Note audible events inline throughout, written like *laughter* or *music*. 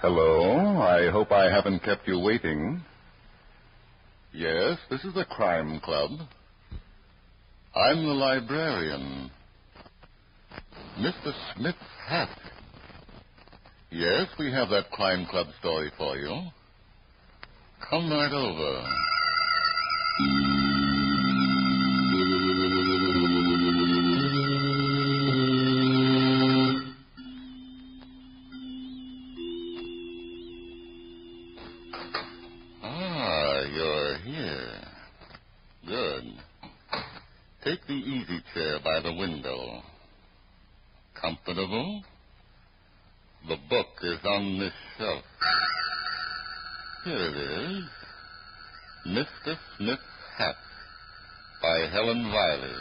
Hello. I hope I haven't kept you waiting. Yes, this is the Crime Club. I'm the librarian. Mr. Smith's hat. Yes, we have that Crime Club story for you. Come right over. Mr. Smith's Hat by Helen Reilly.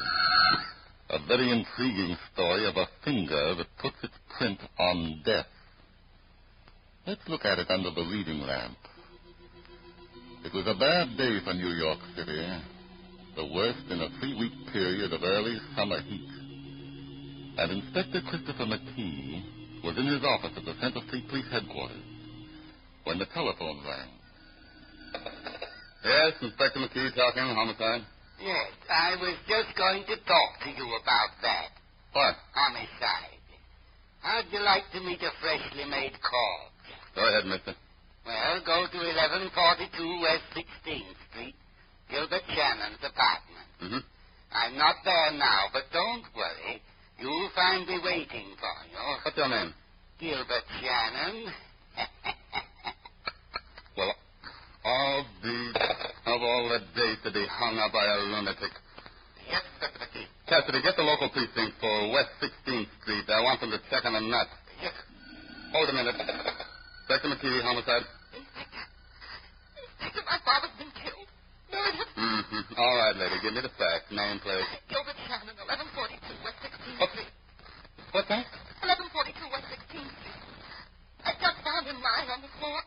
A very intriguing story of a finger that puts its print on death. Let's look at it under the reading lamp. It was a bad day for New York City, the worst in a three week period of early summer heat. And Inspector Christopher McKee was in his office at the Centre Street Police Headquarters when the telephone rang. Yes, Inspector McKee talking, homicide. Yes, I was just going to talk to you about that. What? Homicide. How'd you like to meet a freshly made corpse? Go ahead, mister. Well, go to 1142 West 16th Street, Gilbert Shannon's apartment. Mm-hmm. I'm not there now, but don't worry. You'll find me waiting for you. What's your name? Gilbert Shannon. *laughs* Well, I'll be the days to be hung up by a lunatic. yes, *laughs* McKee. Cassidy, get the local precinct for West 16th Street. I want them to check on the nut. Yes, Hold a minute. Inspector McKee, homicide. Inspector. Inspector, my father's been killed. Murdered. Mm-hmm. All right, lady. Give me the facts. Name, please. Gilbert Shannon, 1142 West 16th What? Street. What's that? 1142 West 16th Street. I just found him lying on the floor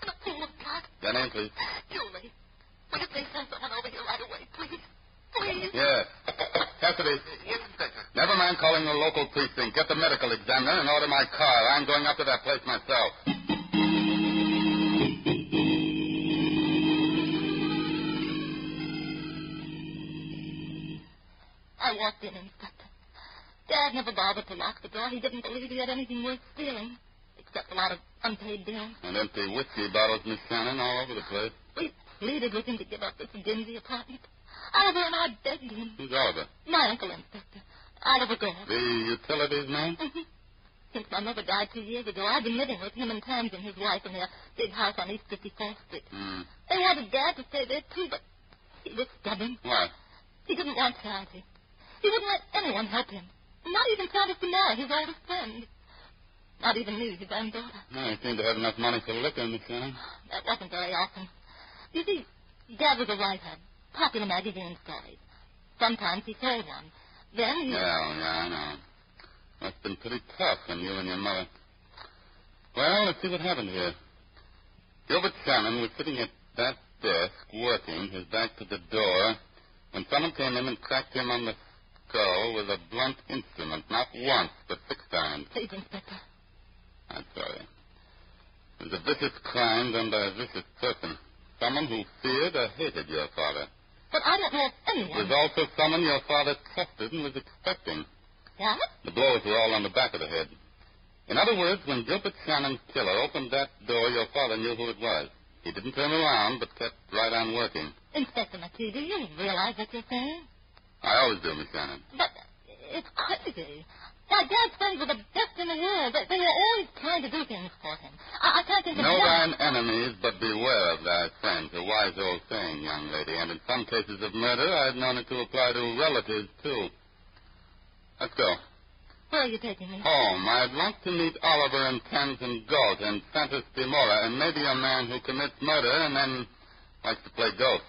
in a pool of blood. Your name, please. Julie, will you please send someone over here right away, please? Please. Yes. Cassidy, Yes, Inspector. never mind calling the local precinct. Get the medical examiner and order my car. I'm going up to that place myself. I walked in, Inspector. Dad never bothered to lock the door. He didn't believe he had anything worth stealing, except a lot of unpaid bills. And empty whiskey bottles, Miss Shannon, all over the place. We pleaded with him to give up this dingy apartment. Oliver and I begged him. Who's Oliver? My uncle, Inspector. Oliver Grant. The utilities man? Mhm. Since my mother died two years ago, I've been living with him and Tams and his wife in their big house on East 54th Street. Hmm. They wanted Dad to stay there, too, but he was stubborn. Why? He didn't want charity. He wouldn't let anyone help him. Not even Santos Demora, his oldest friend. Not even me, his own daughter. Well, he seemed to have enough money for liquor, Miss Shannon. That wasn't very often. You see, Dad was a writer, popular magazine stories. Sometimes he sold one. Then he... Yeah, yeah, I know. Must have been pretty tough on you and your mother. Well, let's see what happened here. Gilbert Shannon was sitting at that desk, working, his back to the door, when someone came in and cracked him on the skull with a blunt instrument, not once, but six times. Please, Inspector. I'm sorry. It was a vicious crime done by a vicious person. Someone who feared or hated your father. But I don't know if anyone... was also someone your father trusted and was expecting. Yeah? The blows were all on the back of the head. In other words, when Gilbert Shannon's killer opened that door, your father knew who it was. He didn't turn around, but kept right on working. Inspector McKee, do you realize what you're saying? I always do, Miss Shannon. But uh, it's crazy. My dad's friends were the best in the world. They, they were always trying to do things for him. I, I can't think of Know thine enemies, but beware of thy friends. A wise old saying, young lady. And in some cases of murder, I've known it to apply to relatives, too. Let's go. Where are you taking me? Home. I'd like to meet Oliver and Tamsin Galt and Santos Demora and maybe a man who commits murder and then likes to play ghost.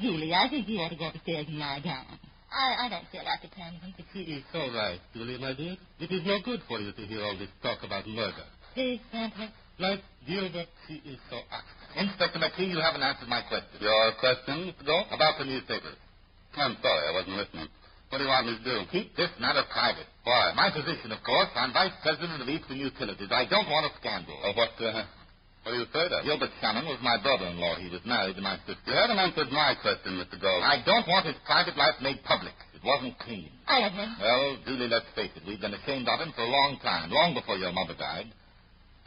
Julie, I think you ought to go upstairs and lie down. I, I don't feel like attending. It's all right, Julie, my dear. It is no good for you to hear all this talk about murder. Please, Santa. Like Gilbert, she is so active. Inspector McKee, you haven't answered my question. Your question, Mr. Galt? About the newspapers. I'm sorry, I wasn't listening. What do you want me to do? Keep this matter private. Why? My position, of course, I'm vice president of Eastern Utilities. I don't want a scandal. Oh, what, uh, what are you afraid of? Gilbert Shannon was my brother-in-law. He was married to my sister. You haven't answered my question, Mr. Galt. I don't want his private life made public. It wasn't clean. I him. Well, Julie, let's face it. We've been ashamed of him for a long time, long before your mother died.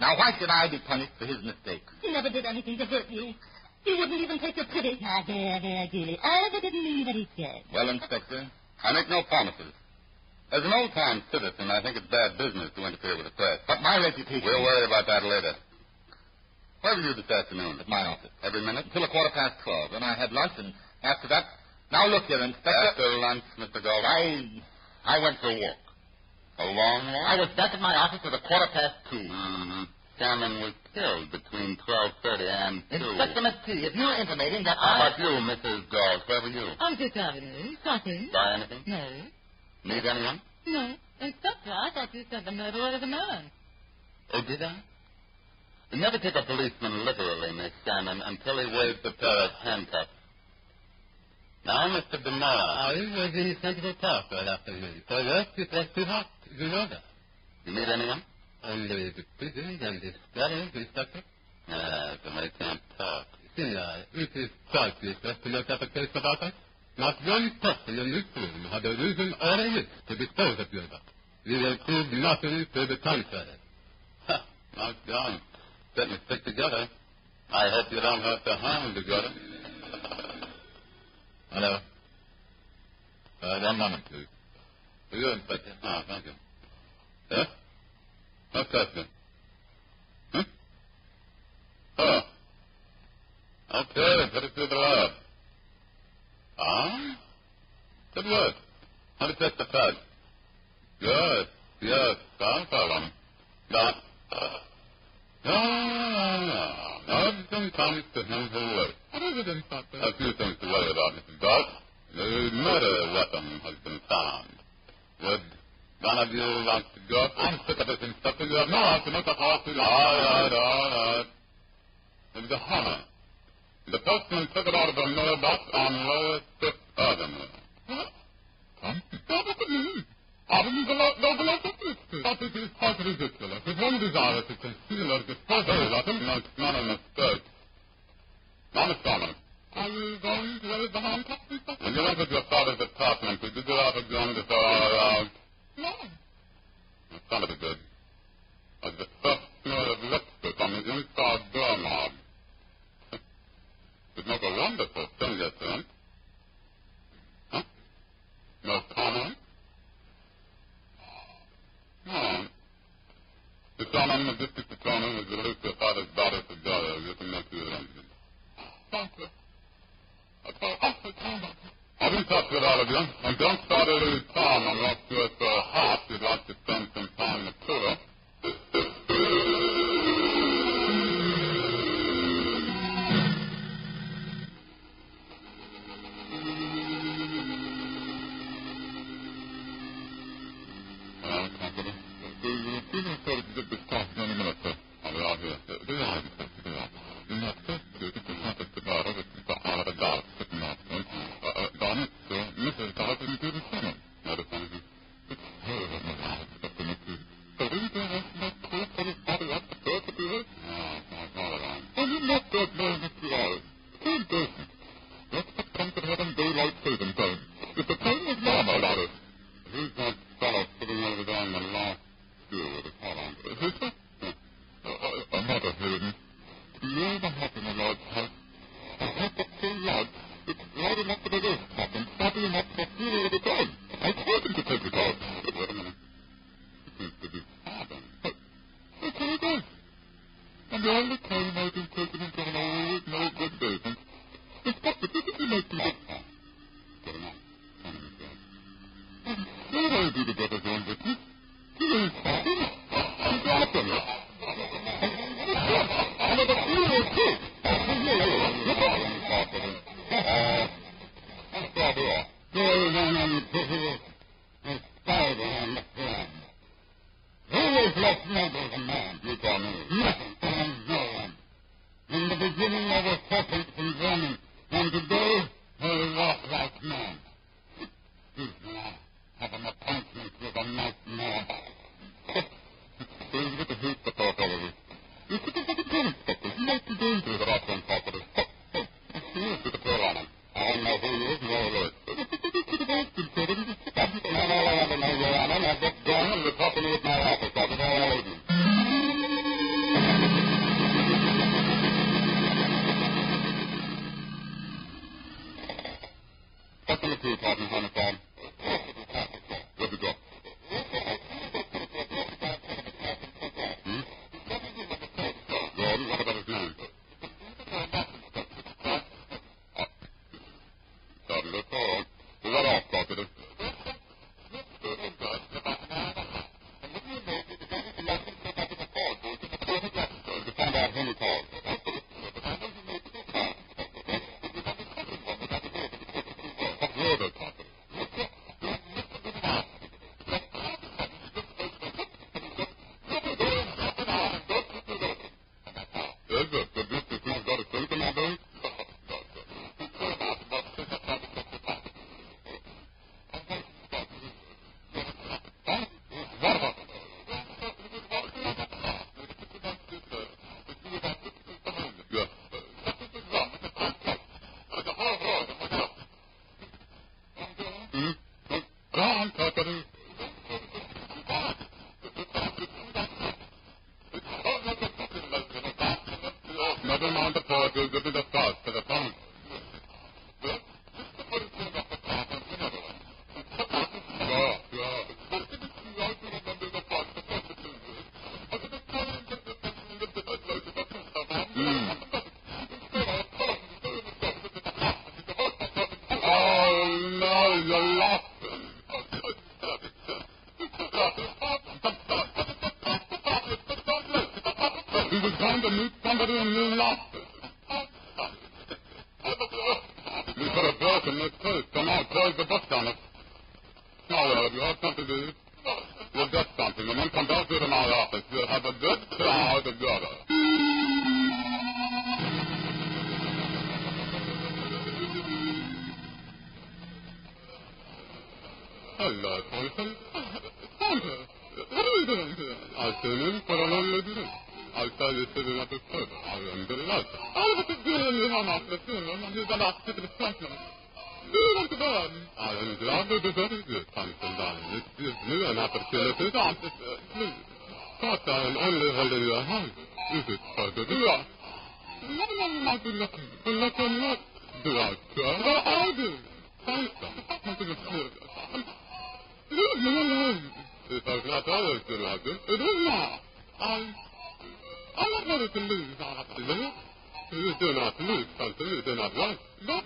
Now, why should I be punished for his mistakes? He never did anything to hurt you. He wouldn't even take your pity. Now, ah, there, there, Julie. I didn't mean what he said. Well, Inspector, I make no promises. As an old-time citizen, I think it's bad business to interfere with the press. But my reputation... We'll worry about that later. Where were you this afternoon? At my office. Every minute? Until a quarter past twelve. Then I had lunch, and after that... Now, look here, Inspector. After lunch, Mr. Galt. I... I went for a walk. A long walk? I was back at my office at a quarter past two. Mm-hmm. Shannon was killed between 12.30 and 2. Inspector McKee, if you're intimating that How I... about you, Mrs. Galt? Where were you? On Fifth Avenue. Nothing. Buy anything? No. Meet anyone? No. Inspector, I thought you said the murderer was a man. Oh, did I? You never take a policeman literally, Miss Shannon, until he waves a pair of handcuffs. Now, Mr. DeMora. I was in Central Park that afternoon. For work, it was too hot. You know that. You meet anyone? Only the prison and the squatters, Inspector. Yes, and they can't talk. Senor, it is quite useless to make up a case about us. Not one person in this room had a reason or a wish to dispose of Gilbert. We will prove nothing to the contrary. Ha! Not done. Certainly stick together. I hope you don't have to harm together. Hello. Uh, one moment, please. You, Inspector. Ah, thank you. What's that, then? Huh? Oh. Okay, put it through the lab. Ah? Good work. How to test the fat? Good. Yes, no problem. Not. No, no, no. No, everything comes to is it, A few things to worry about, Mrs. Dodd. The murder weapon has been found. Would one of you to go? I'm sick of this. You have no at all to All right, all right. It was a hammer. The postman took it out of a mailbox on Lower Fifth Avenue. Come. What does it mean? I didn't below, no below But it is quite ridiculous. If one desires to conceal or dispose of a weapon, No, it's not a mistake. Now, Miss Thomas, are you going to raise the handcuffs, Inspector? when you entered your father's apartment, did you go out a gun to throw all around? No. That sounded good. As the first smear of lipstick on the inside doorknob. It'd make a wonderful fingerprint. Huh? No comment? No. The chairman of the district attorney has released your father's daughter together. You can make your arrangements. Thank you. I thought, oh, I can't. I've been touch with all of you, and don't start to lose time unless you're so hot enough for a few time. I told him to take it out. But a minute. It be farther. But, but there it is. And all the time I've been taken into an old, no good. Inspector, didn't you make me... Get him out. Come in, Mr. I'm sure I'll do the better going business. He ain't talking. He's after me. I'm the funeral, too. I'm sorry. Going on on the business. A spider on the floor. Who was left noble a man? You tell me. Nothing and no one. In the beginning I was serpent from vermin, and today I walk like man. Who's the man? make the game? Do the last one, Carpenter. Put the pearl on him. I don't know who he is, nor who it is. No, no, no, no, no, Your Honor. Now get going and report me at my office. I'll get all over you. What's in the crew, Sergeant Honeycomb? Where'd you go? Hmm? Gordon, what about his name? Sergeant, that's all. Is that off, Carpenter? To find out whom he called. What's the order, Carpenter? Yes, sir. The district has got a symptom of those? Huh? What about Yes. Hmm? Go on, Carpenter. Never mind the part, we'll give you the start for the phone. Yeah, yeah. Hmm. Oh, no, you lost He was trying to meet somebody it. You could have broken this first. Come on, close the book on it. Now, well, if you have something to do, you'll get something. And then come down to my office. You'll have a good crowd together. Know, and you got off to the freshman. Do you want to go on? I am glad to be very good, Tamsin, darling. It gives me an opportunity to answer, uh, please. But I am only holding your hand. Is it further to us? No, no, no, to look, to look and look. Do I try? I do. Thank ready to lose, I have to live. You do not lose something you do not like.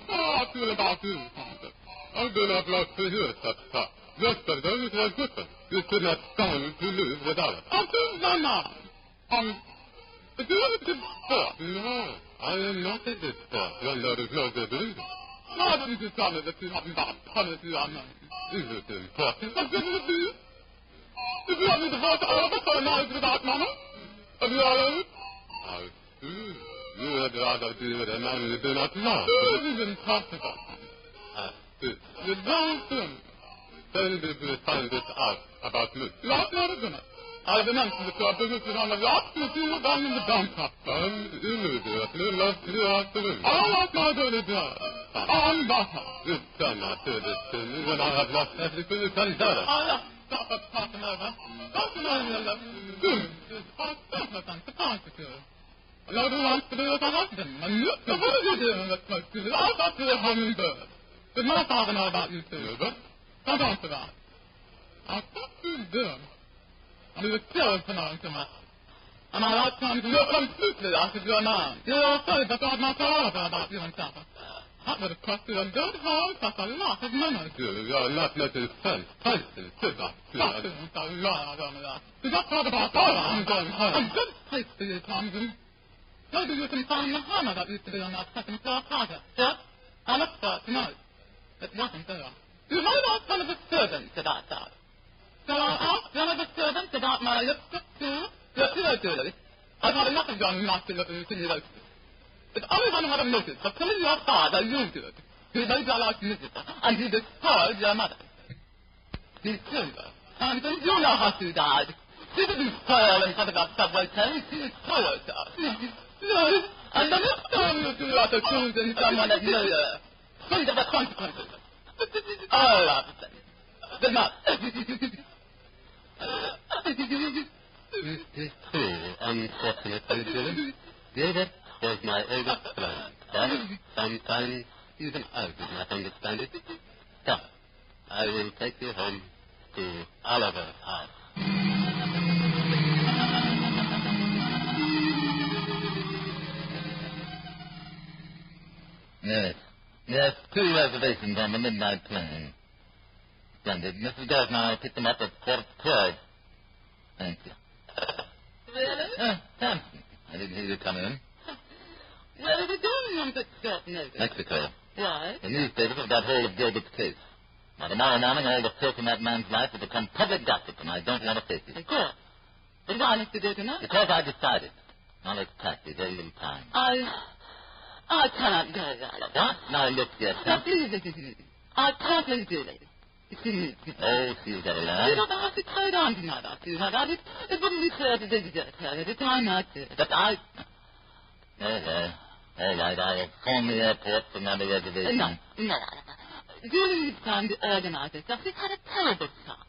How I feel about you, Tamsin. I do not like to hear such talk. Yes, Yesterday it was different. You should not stand to lose without it. I do not. Um, do you have a? No, I am not a sport when there is no good. Why didn't you tell me that you have not punished you on Is it important? I'm going to do Did you want me to vote all for a night without money? Have you all of it? I do. You had rather do it and I do not know. This is impossible. I. You don't think. Tell me if you find this out about me. Not not a minute. I've been answering the club business on the yacht and you were down in the downtown. I'm immediately left here afternoon. I like my dirty job. I'm not. You cannot do this to me when I have lost everything you can do. I have stop at talking over. Talking over. Good. I'm not surprised at you. But you I'm going home. Maybe you can find the hammer that used to be on that second floor closet. Yes? I looked for it tonight. It wasn't there. You might ask one of the servants about that. So I asked one of the servants about my lipstick too. Yes, yes, yes. I've had enough of your nasty little insinuations. If anyone had a motive for killing your father, you did. He made your life miserable, and he destroyed your mother. He killed her. And then you know how she died. She didn't fall in front of a subway train. She swallowed her. No, no, got accusing someone of murder. Think of the consequences. All of them. The not. It is true, unfortunately, Dylan. Gilbert was my oldest friend, but sometimes even I did not understand it. Come, I will take you home to Oliver's house. Yes. Yes, two reservations on the midnight plane. Splendid. Mrs. Gardner, I'll pick them up at quarter to twelve. Thank you. Really? Ah, Tamsin. I didn't hear you come in. Where are we going on such short notice? Mexico. Why? The newspapers have got hold of Gilbert's case. Now, tomorrow morning, all the filth in that man's life will become public gossip, and I don't want to face it. Of course. But why must we go tonight? Because I decided. Now, let's pass this very little time. I... I cannot go, Oliver. What? Now, look here, Now, Tamsin. please listen to me. I can't do. Oh, she's got a You don't have to trade on tonight, I feel like that. It, it wouldn't be fair to desert her at a time like this. But I... Yes, yes. All right, I'll phone the airport for another reservation. No, no. Julie needs time to organize herself. She's had a terrible shock.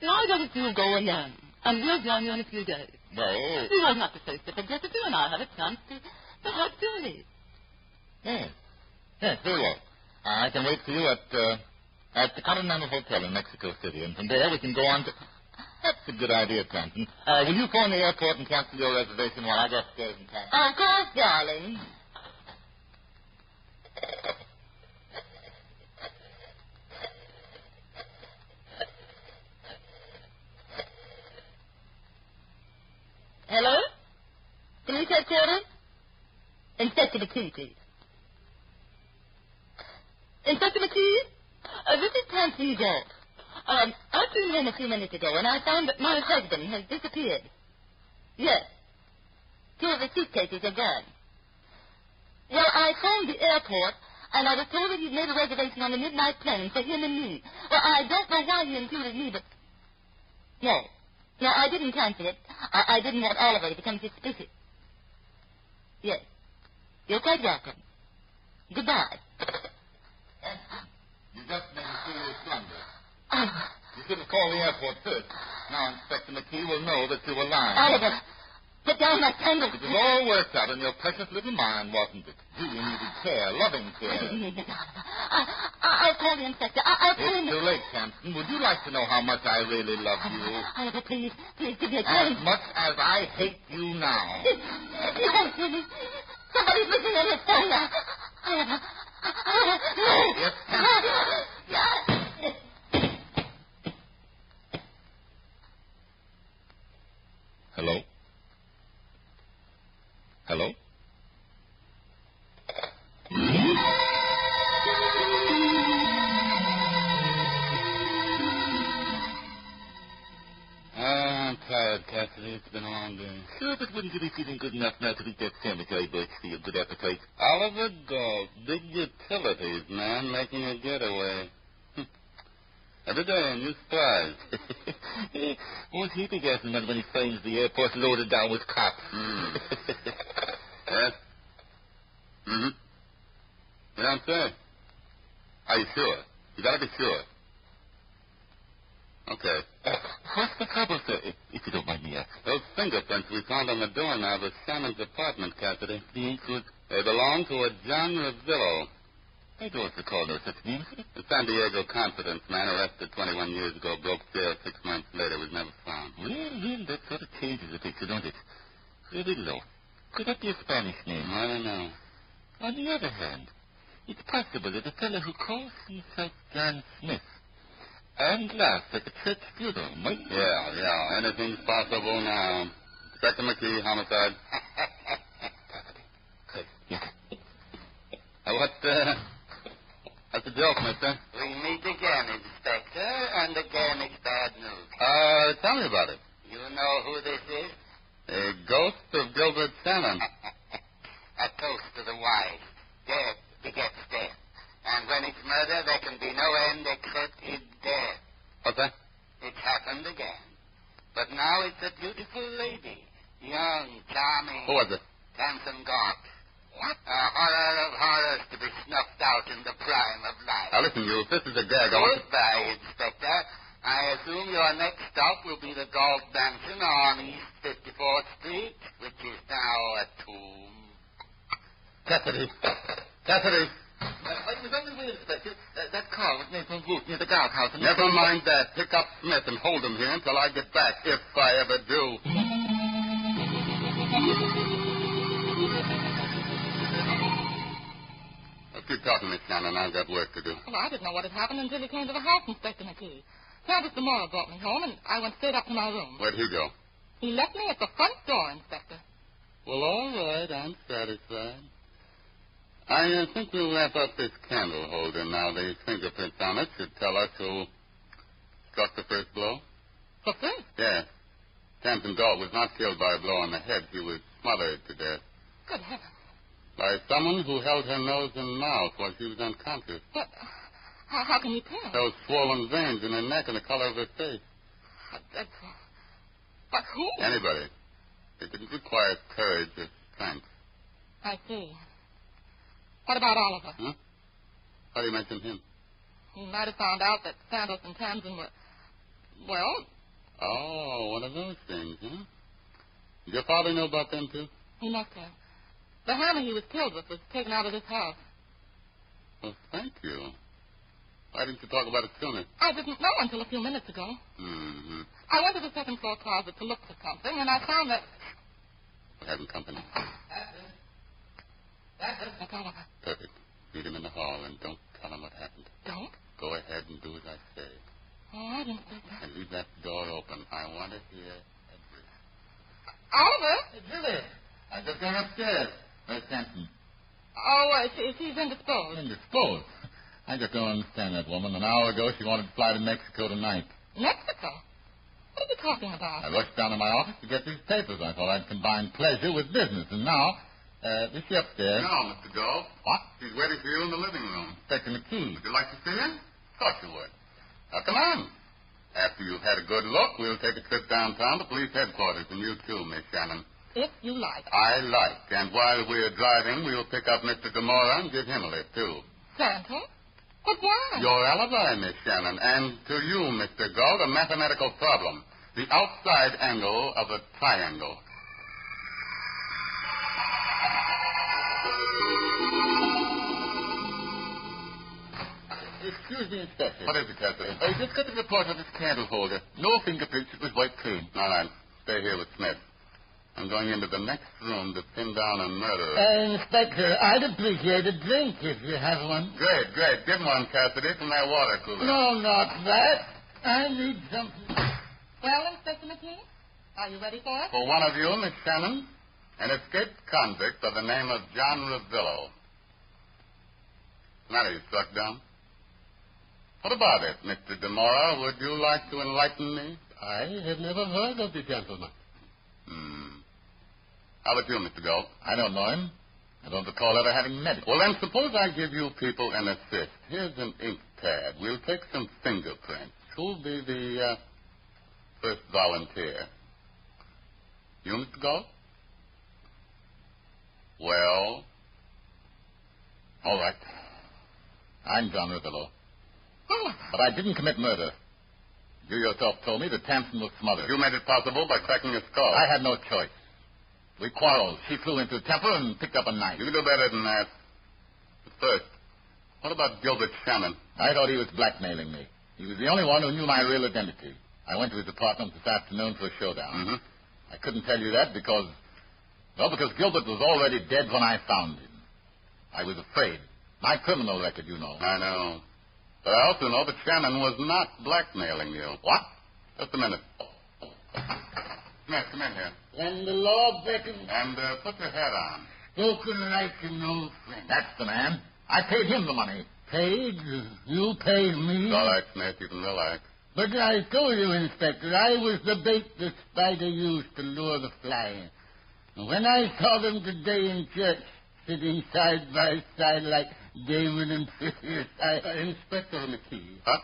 Why don't you go alone? And we'll join you in a few days. Well, You have not to face the you and I have a chance to, to help Julie. Yes. Yes, very well. I can wait for you at, uh, at the Continental Hotel in Mexico City, and from there we can go on to... That's a good idea, Tamsin. Uh, will you phone the airport and cancel your reservation while I go upstairs and pack? Of course, darling. Hello? Police headquarters? Inspector McKee, please. Inspector McKee? Uh, this is Tamsin Galt. Um, I came in a few minutes ago and I found that my husband has disappeared. Yes. Two of his suitcases are gone. Well, I phoned the airport, and I was told that he'd made a reservation on the midnight plane for him and me. Well, I don't know why he included me, but... No. No, I didn't cancel it. I, I didn't want Oliver to become suspicious. Yes. You're quite welcome. Goodbye. You just made a serious blunder. Oh, You should have called the airport first. Now Inspector McKee will know that you were lying. Oliver, put down that candle. It was all worked out in your precious little mind, wasn't it? You needed care, loving I care. didn't need it, Oliver. I, I, I'll call the inspector. I, I'll tell him... It's too late, Tamsin. Would you like to know how much I really love you? Oliver, please, please give me a As much as I hate you now. Somebody's missing his phone. Oliver. Oliver, no. Yes. Hello? Hello? Ah, I'm tired, Cassidy. It's been a long day. Sure, but wouldn't you be feeling good enough now to eat that cemetery birch for your good appetite? Oliver Galt, big utilities man, making a getaway. Every day, a new surprise. Won't *laughs* he be guessing that when he finds the airport loaded down with cops? Hmm. *laughs* Yes? Mm-hmm. You don't say. Are you sure? You gotta be sure. Okay. Uh, what's the trouble, sir, if, you don't mind me asking? Those fingerprints we found on the doorknob of Shannon's apartment, Cassidy. The ink was... They belong to a John Ravillo. I don't recall no such name, sir. The San Diego confidence man arrested 21 years ago, broke jail six months later, was never found. Well, well, that sort of changes the picture, don't it? Revillo. Could that be a Spanish name? I don't know. On the other hand, it's possible that a fellow who calls himself John Smith and laughs at the church funeral might... Yeah, yeah, anything's possible now. Inspector McKee, homicide. *laughs* Uh, what, uh, what's the joke, mister? We meet again, Inspector, and again it's bad news. Uh, tell me about it. You know who this is? The ghost of Gilbert Shannon. *laughs* A toast to the wise. Death begets death. And when it's murder, there can be no end except in death. What's that? It's happened again. But now it's a beautiful lady. Young, charming. Who was it? Tamsin Galt. What? A horror of horrors to be snuffed out in the prime of life. Now, listen, you. This is a gag. I want to... Goodbye, Inspector. I assume your next stop will be the Galt Mansion on East 54th Street, which is now a tomb. Cassidy. Cassidy. Uh, it was only way, Inspector. Uh, that car was made from Booth near the guardhouse. And Never mind that. Pick up Smith and hold him here until I get back, if I ever do. Keep talking, Miss Shannon. I've got work to do. Well, I didn't know what had happened until you came to the house, Inspector McKee. Santos Demora brought me home, and I went straight up to my room. Where'd he go? He left me at the front door, Inspector. Well, all right. I'm satisfied. I uh, think we'll wrap up this candle holder now. The fingerprints on it should tell us who struck the first blow. For free. Yes. Tamsin Galt was not killed by a blow on the head. He was smothered to death Good heavens. By someone who held her nose and mouth while she was unconscious. But how, how can you tell? Those swollen veins in her neck and the color of her face. But, that's- but who? Anybody. It didn't require courage or strength. I see. What about Oliver? Huh? How do you mention him? He might have found out that Santos and Tamsin were, well, Oh, one of those things, huh? Did your father know about them, too? he must have. The hammer he was killed with was taken out of this house. Well, thank you. Why didn't you talk about it sooner? I didn't know until a few minutes ago. Mm-hmm. I went to the second floor closet to look for something, and I found that. We're having company. That's Oliver. Perfect. Meet him in the hall and don't tell him what happened. Don't? Go ahead and do as I say. All right, Inspector. And leave that door open. I want to hear everything. Oliver? Julie, I just got upstairs. Where's Tamsin? Oh, uh, she, she's indisposed. Indisposed. I just don't understand that woman. An hour ago, she wanted to fly to Mexico tonight. Mexico? What are you talking about? I rushed down to my office to get these papers. I thought I'd combine pleasure with business. And now, uh, is she upstairs? No, Mr. Galt. What? She's waiting for you in the living room. Inspector McKee. Would you like to see her? Of course you would. Now, come on. After you've had a good look, we'll take a trip downtown to police headquarters, and you too, Miss Shannon. If you like. I like. And while we're driving, we'll pick up Mr. Demora and give him a lift, too. Santos? But why? Your alibi, Miss Shannon, and to you, Mr. Galt, a mathematical problem. The outside angle of a triangle. Excuse me, Inspector. What is it, Cassidy? I just got the report on this candle holder. No fingerprints. It was wiped clean. All right. Stay here with Smith. I'm going into the next room to pin down a murderer. Uh, Inspector, I'd appreciate a drink if you have one. Great, great. Give one, Cassidy, from that water cooler. No, not that. I need something. Well, Inspector McKee, are you ready for it? For one of you, Miss Shannon, an escaped convict by the name of John Ravillo. Now you struck dumb. What about it, Mr. Demora? Would you like to enlighten me? I have never heard of the gentleman. How about you, Mr. Galt? I don't know him. I don't recall ever having met him. Well, then, suppose I give you people an assist. Here's an ink pad. We'll take some fingerprints. Who'll be the uh, first volunteer? You, Mr. Galt? Well, All right. I'm John Rivello. Oh, But I didn't commit murder. You yourself told me that Tamsin was smothered. you made it possible by cracking a skull. I had no choice. We quarreled. She flew into a temper and picked up a knife. You can do better than that. But first, what about Gilbert Shannon? I thought he was blackmailing me. He was the only one who knew my real identity. I went to his apartment this afternoon for a showdown. Mm-hmm. I couldn't tell you that because, well, because Gilbert was already dead when I found him. I was afraid. My criminal record, you know. I know. But I also know that Shannon was not blackmailing you. What? Just a minute. Smith, come in here. When the law beckons, And uh, put your hat on. spoken like an old friend. That's the man. I paid him the money. Paid? You paid me? All right, Smith, you can relax. But I told you, Inspector, I was the bait the spider used to lure the fly. And when I saw them today in church, sitting side by side like Damon and Pythias, I... Uh, Inspector McKee, Huh?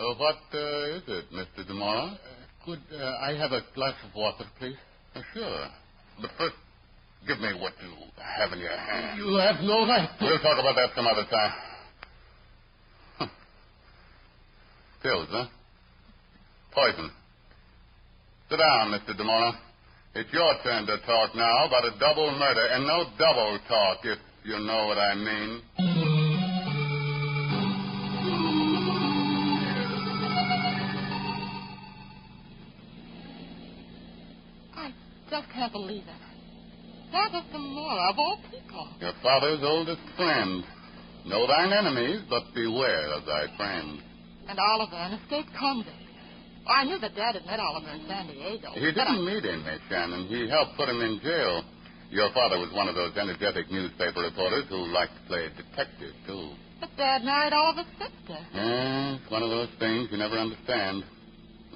Uh, what uh, is it, Mr. Demora? Could uh, I have a glass of water, please? Uh, sure. But first, Give me what you have in your hand. You have no right. We'll talk about that some other time. Huh. Pills, huh? Poison. Sit down, Mr. DeMora. It's your turn to talk now about a double murder, and no double talk, if you know what I mean. Just can't believe it. Marcus Gamora, of all people. Your father's oldest friend. Know thine enemies, but beware of thy friends. And Oliver, an escaped convict. Oh, I knew that Dad had met Oliver in San Diego. He didn't meet him, Miss Shannon. He helped put him in jail. Your father was one of those energetic newspaper reporters who liked to play detective, too. But Dad married Oliver's sister. It's one of those things you never understand.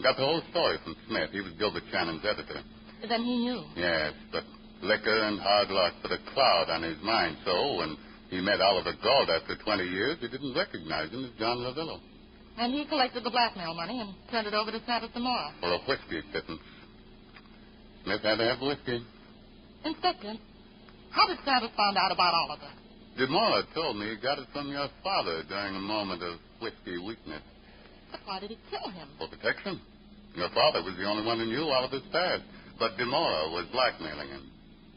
Got the whole story from Smith. He was Gilbert Shannon's editor. Then he knew. Yes, but liquor and hard luck put a cloud on his mind. So when he met Oliver Galt after 20 years, he didn't recognize him as John Lavillo And he collected the blackmail money and turned it over to Santos Zamora. for a whiskey pittance. Smith had to have whiskey. Inspector, how did Santos find out about Oliver? DeMora told me he got it from your father during a moment of whiskey weakness. But why did he kill him? For protection. Your father was the only one who knew Oliver's past, but DeMora was blackmailing him.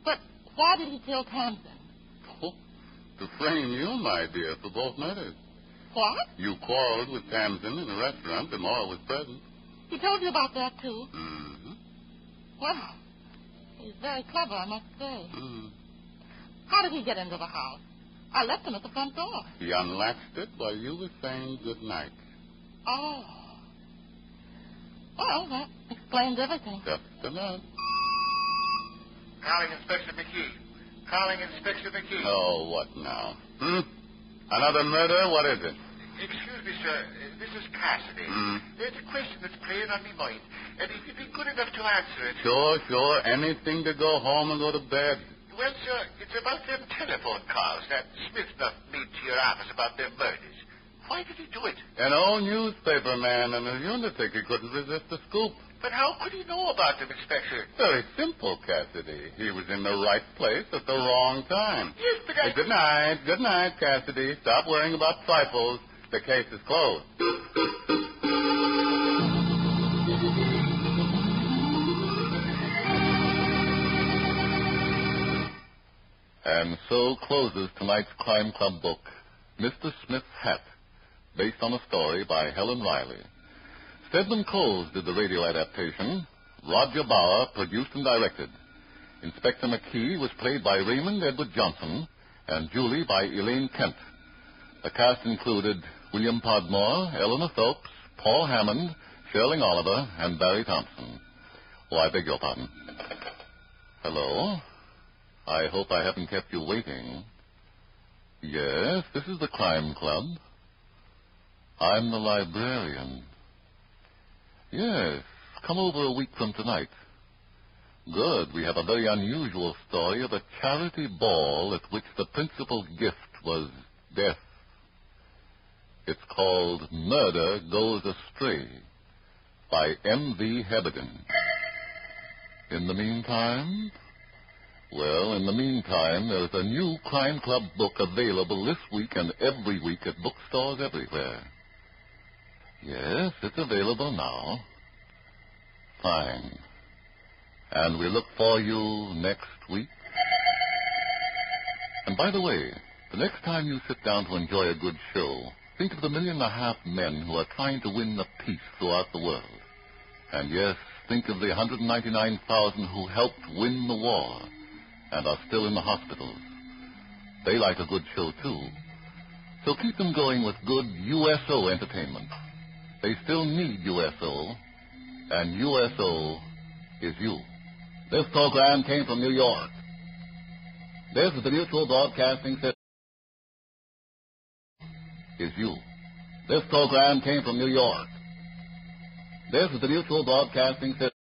But why did he kill Tamsin? Oh, to frame you, my dear, for both murders. What? You quarreled with Tamsin in a restaurant. DeMora was present. He told you about that, too. Mm-hmm. Well, he's very clever, I must say. Mm. How did he get into the house? I left him at the front door. He unlatched it while you were saying good night. Oh. Well, that explains everything. Just about. Calling Inspector McKee. Calling Inspector McKee. Oh, what now? Hmm? Another murder? What is it? Excuse me, sir. Uh, This is Cassidy. Hmm. There's a question that's playing on my mind, and if you'd be good enough to answer it. Sure, sure. Anything to go home and go to bed. Well, sir, it's about them telephone calls that Smith left made to your office about their murders. Why did he do it? An old newspaper man and a lunatic. He couldn't resist the scoop. But how could he know about them, Inspector? Very simple, Cassidy. He was in the right place at the wrong time. Yes, but I... Hey, good night. Good night, Cassidy. Stop worrying about trifles. The case is closed. And so closes tonight's Crime Club book, Mr. Smith's Hat, based on a story by Helen Reilly. Stedman Coles did the radio adaptation. Roger Bower produced and directed. Inspector McKee was played by Raymond Edward Johnson and Julie by Elaine Kent. The cast included William Podmore, Eleanor Phelps, Paul Hammond, Sherling Oliver, and Barry Thompson. Oh, I beg your pardon. Hello? I hope I haven't kept you waiting. Yes, this is the Crime Club. I'm the librarian. Yes, come over a week from tonight. Good. We have a very unusual story of a charity ball at which the principal gift was death. It's called Murder Goes Astray by M.V. Heberden. In the meantime, well, in the meantime, there's a new Crime Club book available this week and every week at bookstores everywhere. Yes, it's available now. Fine. And we look for you next week. And by the way, the next time you sit down to enjoy a good show, think of the million and a half men who are trying to win the peace throughout the world. And yes, think of the 199,000 who helped win the war and are still in the hospitals. They like a good show, too. So keep them going with good USO entertainment. They still need USO, and USO is you. This program came from New York. This is the Mutual Broadcasting System. Is you. This program came from New York. This is the Mutual Broadcasting System.